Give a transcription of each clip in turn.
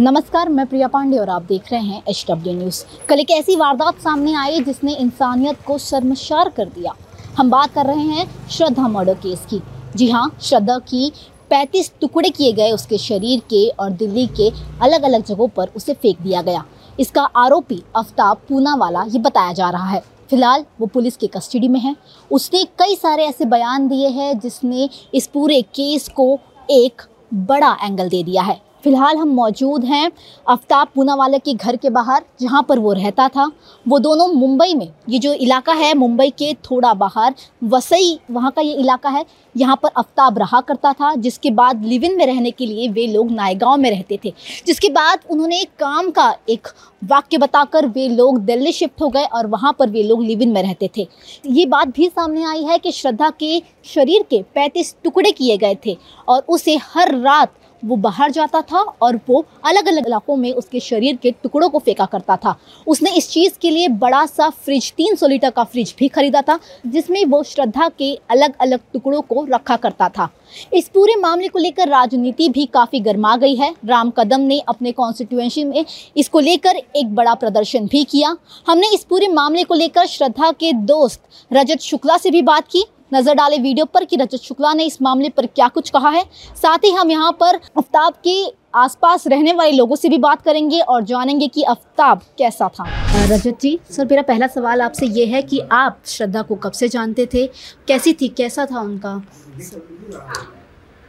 नमस्कार, मैं प्रिया पांडे और आप देख रहे हैं एच डब्ल्यू न्यूज़ कल एक ऐसी वारदात सामने आई जिसने इंसानियत को शर्मशार कर दिया। हम बात कर रहे हैं श्रद्धा मर्डर केस की। जी हाँ श्रद्धा की 35 टुकड़े किए गए उसके शरीर के और दिल्ली के अलग अलग जगहों पर उसे फेंक दिया गया। इसका आरोपी आफ्ताब पूना वाला ये बताया जा रहा है। फ़िलहाल वो पुलिस के कस्टडी में है। उसने कई सारे ऐसे बयान दिए हैं जिसने इस पूरे केस को एक बड़ा एंगल दे दिया है। फ़िलहाल हम मौजूद हैं आफ्ताब पूनावाला के घर के बाहर, जहाँ पर वो रहता था। वो दोनों मुंबई में, ये जो इलाका है मुंबई के थोड़ा बाहर, वसई, वहाँ का ये इलाका है, यहाँ पर आफ्ताब रहा करता था, जिसके बाद लिव इन में रहने के लिए वे लोग नायगांव में रहते थे। जिसके बाद उन्होंने एक काम का, एक वाक्य बताकर वे लोग दिल्ली शिफ्ट हो गए और वहाँ पर वे लोग लिव इन में रहते थे। ये बात भी सामने आई है कि श्रद्धा के शरीर के पैंतीस टुकड़े किए गए थे और उसे हर रात वो बाहर जाता था और वो अलग अलग इलाकों में उसके शरीर के टुकड़ों को फेंका करता था। उसने इस चीज़ के लिए बड़ा सा फ्रिज 300 लीटर का फ्रिज भी खरीदा था, जिसमें वो श्रद्धा के अलग अलग टुकड़ों को रखा करता था। इस पूरे मामले को लेकर राजनीति भी काफ़ी गर्मा गई है। राम कदम ने अपने कॉन्स्टिट्यूएंसी में इसको लेकर एक बड़ा प्रदर्शन भी किया। हमने इस पूरे मामले को लेकर श्रद्धा के दोस्त रजत शुक्ला से भी बात की। नज़र डाले वीडियो पर कि रजत शुक्ला ने इस मामले पर क्या कुछ कहा है। साथ ही हम यहाँ पर आफ्ताब के आसपास रहने वाले लोगों से भी बात करेंगे और जानेंगे कि आफ्ताब कैसा था। रजत जी सर मेरा पहला सवाल आपसे ये है कि आप श्रद्धा को कब से जानते थे? कैसी थी कैसा था उनका?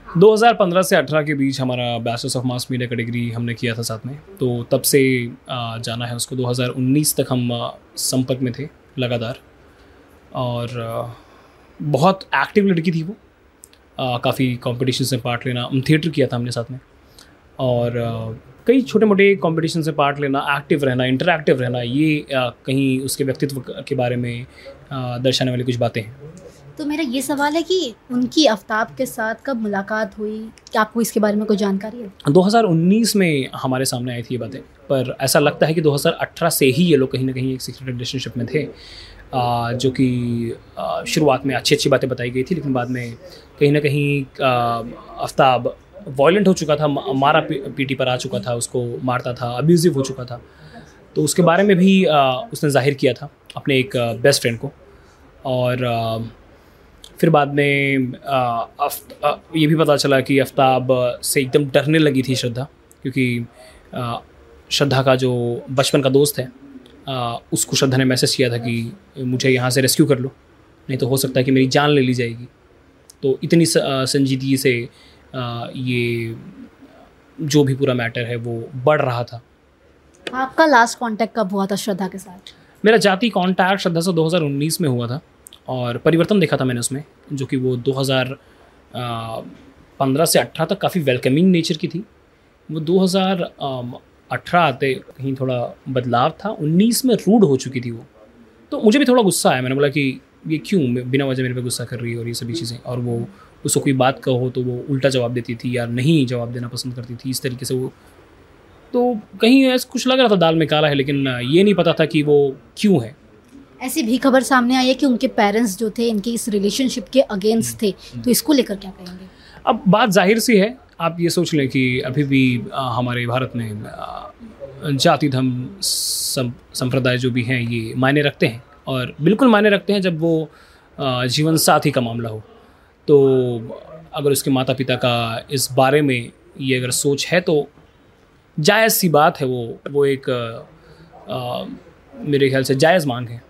2015 से 18 के बीच हमारा bachelors of mass media category हमने किया था साथ में। तो तब से जाना है उसको। 2019 तक हम संपर्क में थे लगातार। और बहुत एक्टिव लड़की थी वो। काफ़ी कॉम्पिटिशन में पार्ट लेना थिएटर किया था हमने साथ में। और कई छोटे मोटे कॉम्पिटिशन से पार्ट लेना एक्टिव रहना इंटरएक्टिव रहना ये कहीं उसके व्यक्तित्व के बारे में दर्शाने वाली कुछ बातें हैं। तो मेरा ये सवाल है कि उनकी आफ्ताब के साथ कब मुलाकात हुई? क्या आपको इसके बारे में कोई जानकारी है? 2019 में हमारे सामने आई थी ये बातें पर ऐसा लगता है कि 2018 से ही ये लोग कहीं ना कहीं एक सीक्रेट रिलेशनशिप में थे जो कि शुरुआत में अच्छी अच्छी बातें बताई गई थी, लेकिन बाद में कहीं ना कहीं आफ्ताब वॉयलेंट हो चुका था मारा पीटी पर आ चुका था, उसको मारता था अब्यूज़िव हो चुका था। तो उसके बारे में भी उसने ज़ाहिर किया था अपने एक बेस्ट फ्रेंड को। और फिर बाद में ये भी पता चला कि आफ्ताब से एकदम डरने लगी थी श्रद्धा, क्योंकि श्रद्धा का जो बचपन का दोस्त है उसको श्रद्धा ने मैसेज किया था कि मुझे यहाँ से रेस्क्यू कर लो। नहीं तो हो सकता है कि मेरी जान ले ली जाएगी। तो इतनी संजीदगी से ये जो भी पूरा मैटर है वो बढ़ रहा था। आपका लास्ट कांटेक्ट कब हुआ था श्रद्धा के साथ? मेरा जाति कांटेक्ट श्रद्धा से 2019 में हुआ था और परिवर्तन देखा था मैंने उसमें जो कि वो 2015 से 18 तक काफ़ी वेलकमिंग नेचर की थी। वो 2000 अठारह आते कहीं थोड़ा बदलाव था उन्नीस में रूड हो चुकी थी वो। तो मुझे भी थोड़ा गुस्सा आया मैंने बोला कि ये क्यों? बिना वजह मेरे पे गुस्सा कर रही है और ये सभी चीज़ें। और वो उसको कोई बात कहो तो वो उल्टा जवाब देती थी या नहीं जवाब देना पसंद करती थी। इस तरीके से वो तो कहीं ऐसा कुछ लग रहा था दाल में काला है लेकिन ये नहीं पता था कि वो क्यों है। ऐसी भी खबर सामने आई है कि उनके पेरेंट्स जो थे इनके इस रिलेशनशिप के अगेंस्ट थे। तो इसको लेकर क्या कहेंगे? अब बात ज़ाहिर सी है आप ये सोच लें कि अभी भी हमारे भारत में जाति धर्म संप्रदाय जो भी हैं ये मायने रखते हैं। और बिल्कुल मायने रखते हैं जब वो जीवन साथी का मामला हो। तो अगर उसके माता पिता का इस बारे में ये अगर सोच है तो जायज़ सी बात है वो वो एक आ, मेरे ख्याल से जायज़ मांग है।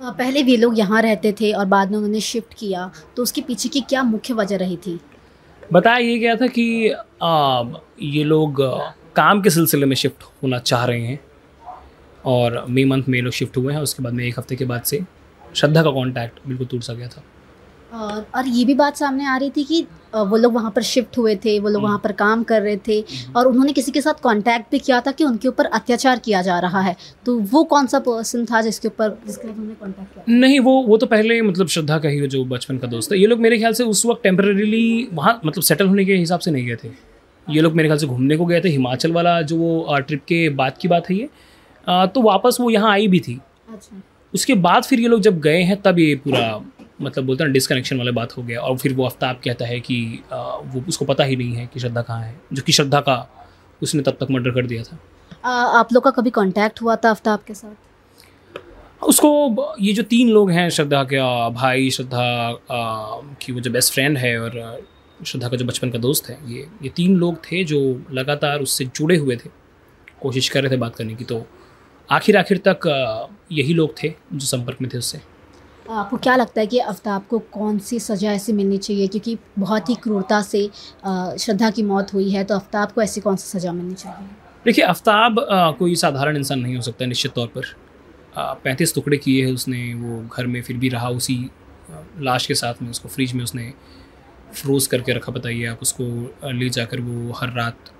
पहले भी लोग यहाँ रहते थे और बाद में उन्होंने शिफ्ट किया तो उसके पीछे की क्या मुख्य वजह रही थी? बताया ये गया था कि आ, ये लोग काम के सिलसिले में शिफ्ट होना चाह रहे हैं। और मई मंथ में लोग शिफ्ट हुए हैं उसके बाद में एक हफ़्ते के बाद से श्रद्धा का कॉन्टैक्ट बिल्कुल टूट सा गया था। और और ये भी बात सामने आ रही थी कि वो लोग वहाँ पर शिफ्ट हुए थे वो लोग वहाँ पर काम कर रहे थे और उन्होंने किसी के साथ कांटेक्ट भी किया था कि उनके ऊपर अत्याचार किया जा रहा है। तो वो कौन सा पर्सन था जिसके ऊपर जिसके उन्होंने कांटेक्ट किया? नहीं वो वो तो पहले मतलब श्रद्धा का ही जो बचपन का दोस्त है ये लोग मेरे ख्याल से उस वक्त टेम्परेली वहाँ मतलब सेटल होने के हिसाब से नहीं गए थे। ये लोग मेरे ख्याल से घूमने को गए थे। हिमाचल वाला जो वो ट्रिप के बाद की बात है ये। तो वापस वो यहाँ आई भी थी। अच्छा। उसके बाद फिर ये लोग जब गए हैं तब ये पूरा मतलब बोलते हैं डिसकनेक्शन वाला बात हो गया। और फिर वो आफ्ताब कहता है कि आ, वो उसको पता ही नहीं है कि श्रद्धा कहाँ है जो कि श्रद्धा का उसने तब तक मर्डर कर दिया था। आ, आप लोग का कभी कांटेक्ट हुआ था आफ्ताब के साथ? उसको ये जो तीन लोग हैं श्रद्धा के भाई श्रद्धा की वो जो बेस्ट फ्रेंड है और श्रद्धा का जो बचपन का दोस्त है ये ये तीन लोग थे जो लगातार उससे जुड़े हुए थे। कोशिश कर रहे थे बात करने की तो आखिर आखिर तक यही लोग थे जो संपर्क में थे उससे। आपको क्या लगता है कि आफ्ताब को कौन सी सज़ा ऐसी मिलनी चाहिए? क्योंकि बहुत ही क्रूरता से श्रद्धा की मौत हुई है तो आफ्ताब को ऐसी कौन सी सज़ा मिलनी चाहिए? देखिए आफ्ताब कोई साधारण इंसान नहीं हो सकता निश्चित तौर पर। पैंतीस टुकड़े किए हैं उसने वो घर में फिर भी रहा उसी लाश के साथ में उसको फ्रिज में उसने फ्रोज करके रखा बताइए आप उसको ले जाकर वो हर रात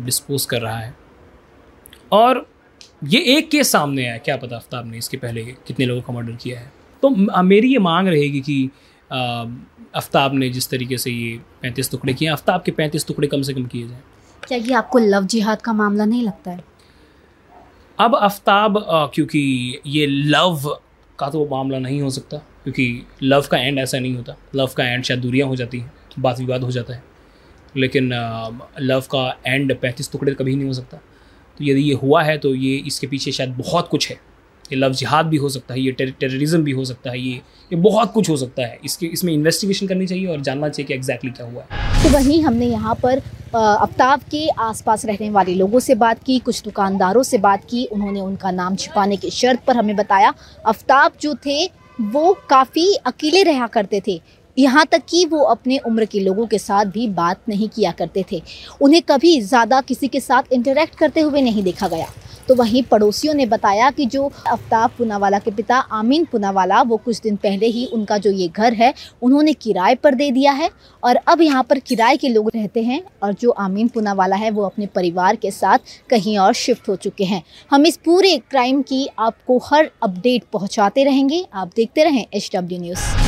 डिस्पोज कर रहा है। और ये एक केस सामने आया क्या पता आफ्ताब ने इसके पहले कितने लोगों का मर्डर किया है। तो मेरी ये मांग रहेगी कि आफ्ताब ने जिस तरीके से ये पैंतीस टुकड़े किए आफ्ताब के पैंतीस टुकड़े कम से कम किए जाएँ। क्या ये आपको लव जिहाद का मामला नहीं लगता है? अब आफ्ताब क्योंकि ये लव का तो मामला नहीं हो सकता क्योंकि लव का एंड ऐसा नहीं होता। लव का एंड शायद दूरियाँ हो जाती हैं बात विवाद हो जाता है। लेकिन लव का एंड पैंतीस टुकड़े कभी नहीं हो सकता। तो यदि ये हुआ है तो ये इसके पीछे शायद बहुत कुछ है। ये लव जिहाद भी हो सकता है, ये टेररिज्म भी हो सकता है, ये ये बहुत कुछ हो सकता है। इसके, इसमें इन्वेस्टिगेशन करनी चाहिए और जानना चाहिए कि एग्जैक्टली क्या हुआ है। तो वहीं हमने यहाँ पर आफ्ताब के आसपास रहने वाले लोगों से बात की, कुछ दुकानदारों से बात की, उन्होंने उनका नाम छिपाने की शर्त पर हमें बताया। आफ्ताब जो थे, वो काफ़ी अकेले रहा करते थे। यहाँ तक कि वो अपने उम्र के लोगों के साथ भी बात नहीं किया करते थे। उन्हें कभी ज़्यादा किसी के साथ इंटरेक्ट करते हुए नहीं देखा गया। तो वहीं पड़ोसियों ने बताया कि जो आफ्ताब पुनावाला के पिता आमीन पुनावाला, वो कुछ दिन पहले ही उनका जो ये घर है, उन्होंने किराए पर दे दिया है और अब यहाँ पर किराए के लोग रहते हैं और जो आमीन पुनावाला है, वो अपने परिवार के साथ कहीं और शिफ्ट हो चुके हैं। हम इस पूरे क्राइम की आपको हर अपडेट पहुँचाते रहेंगे। आप देखते रहें एच न्यूज़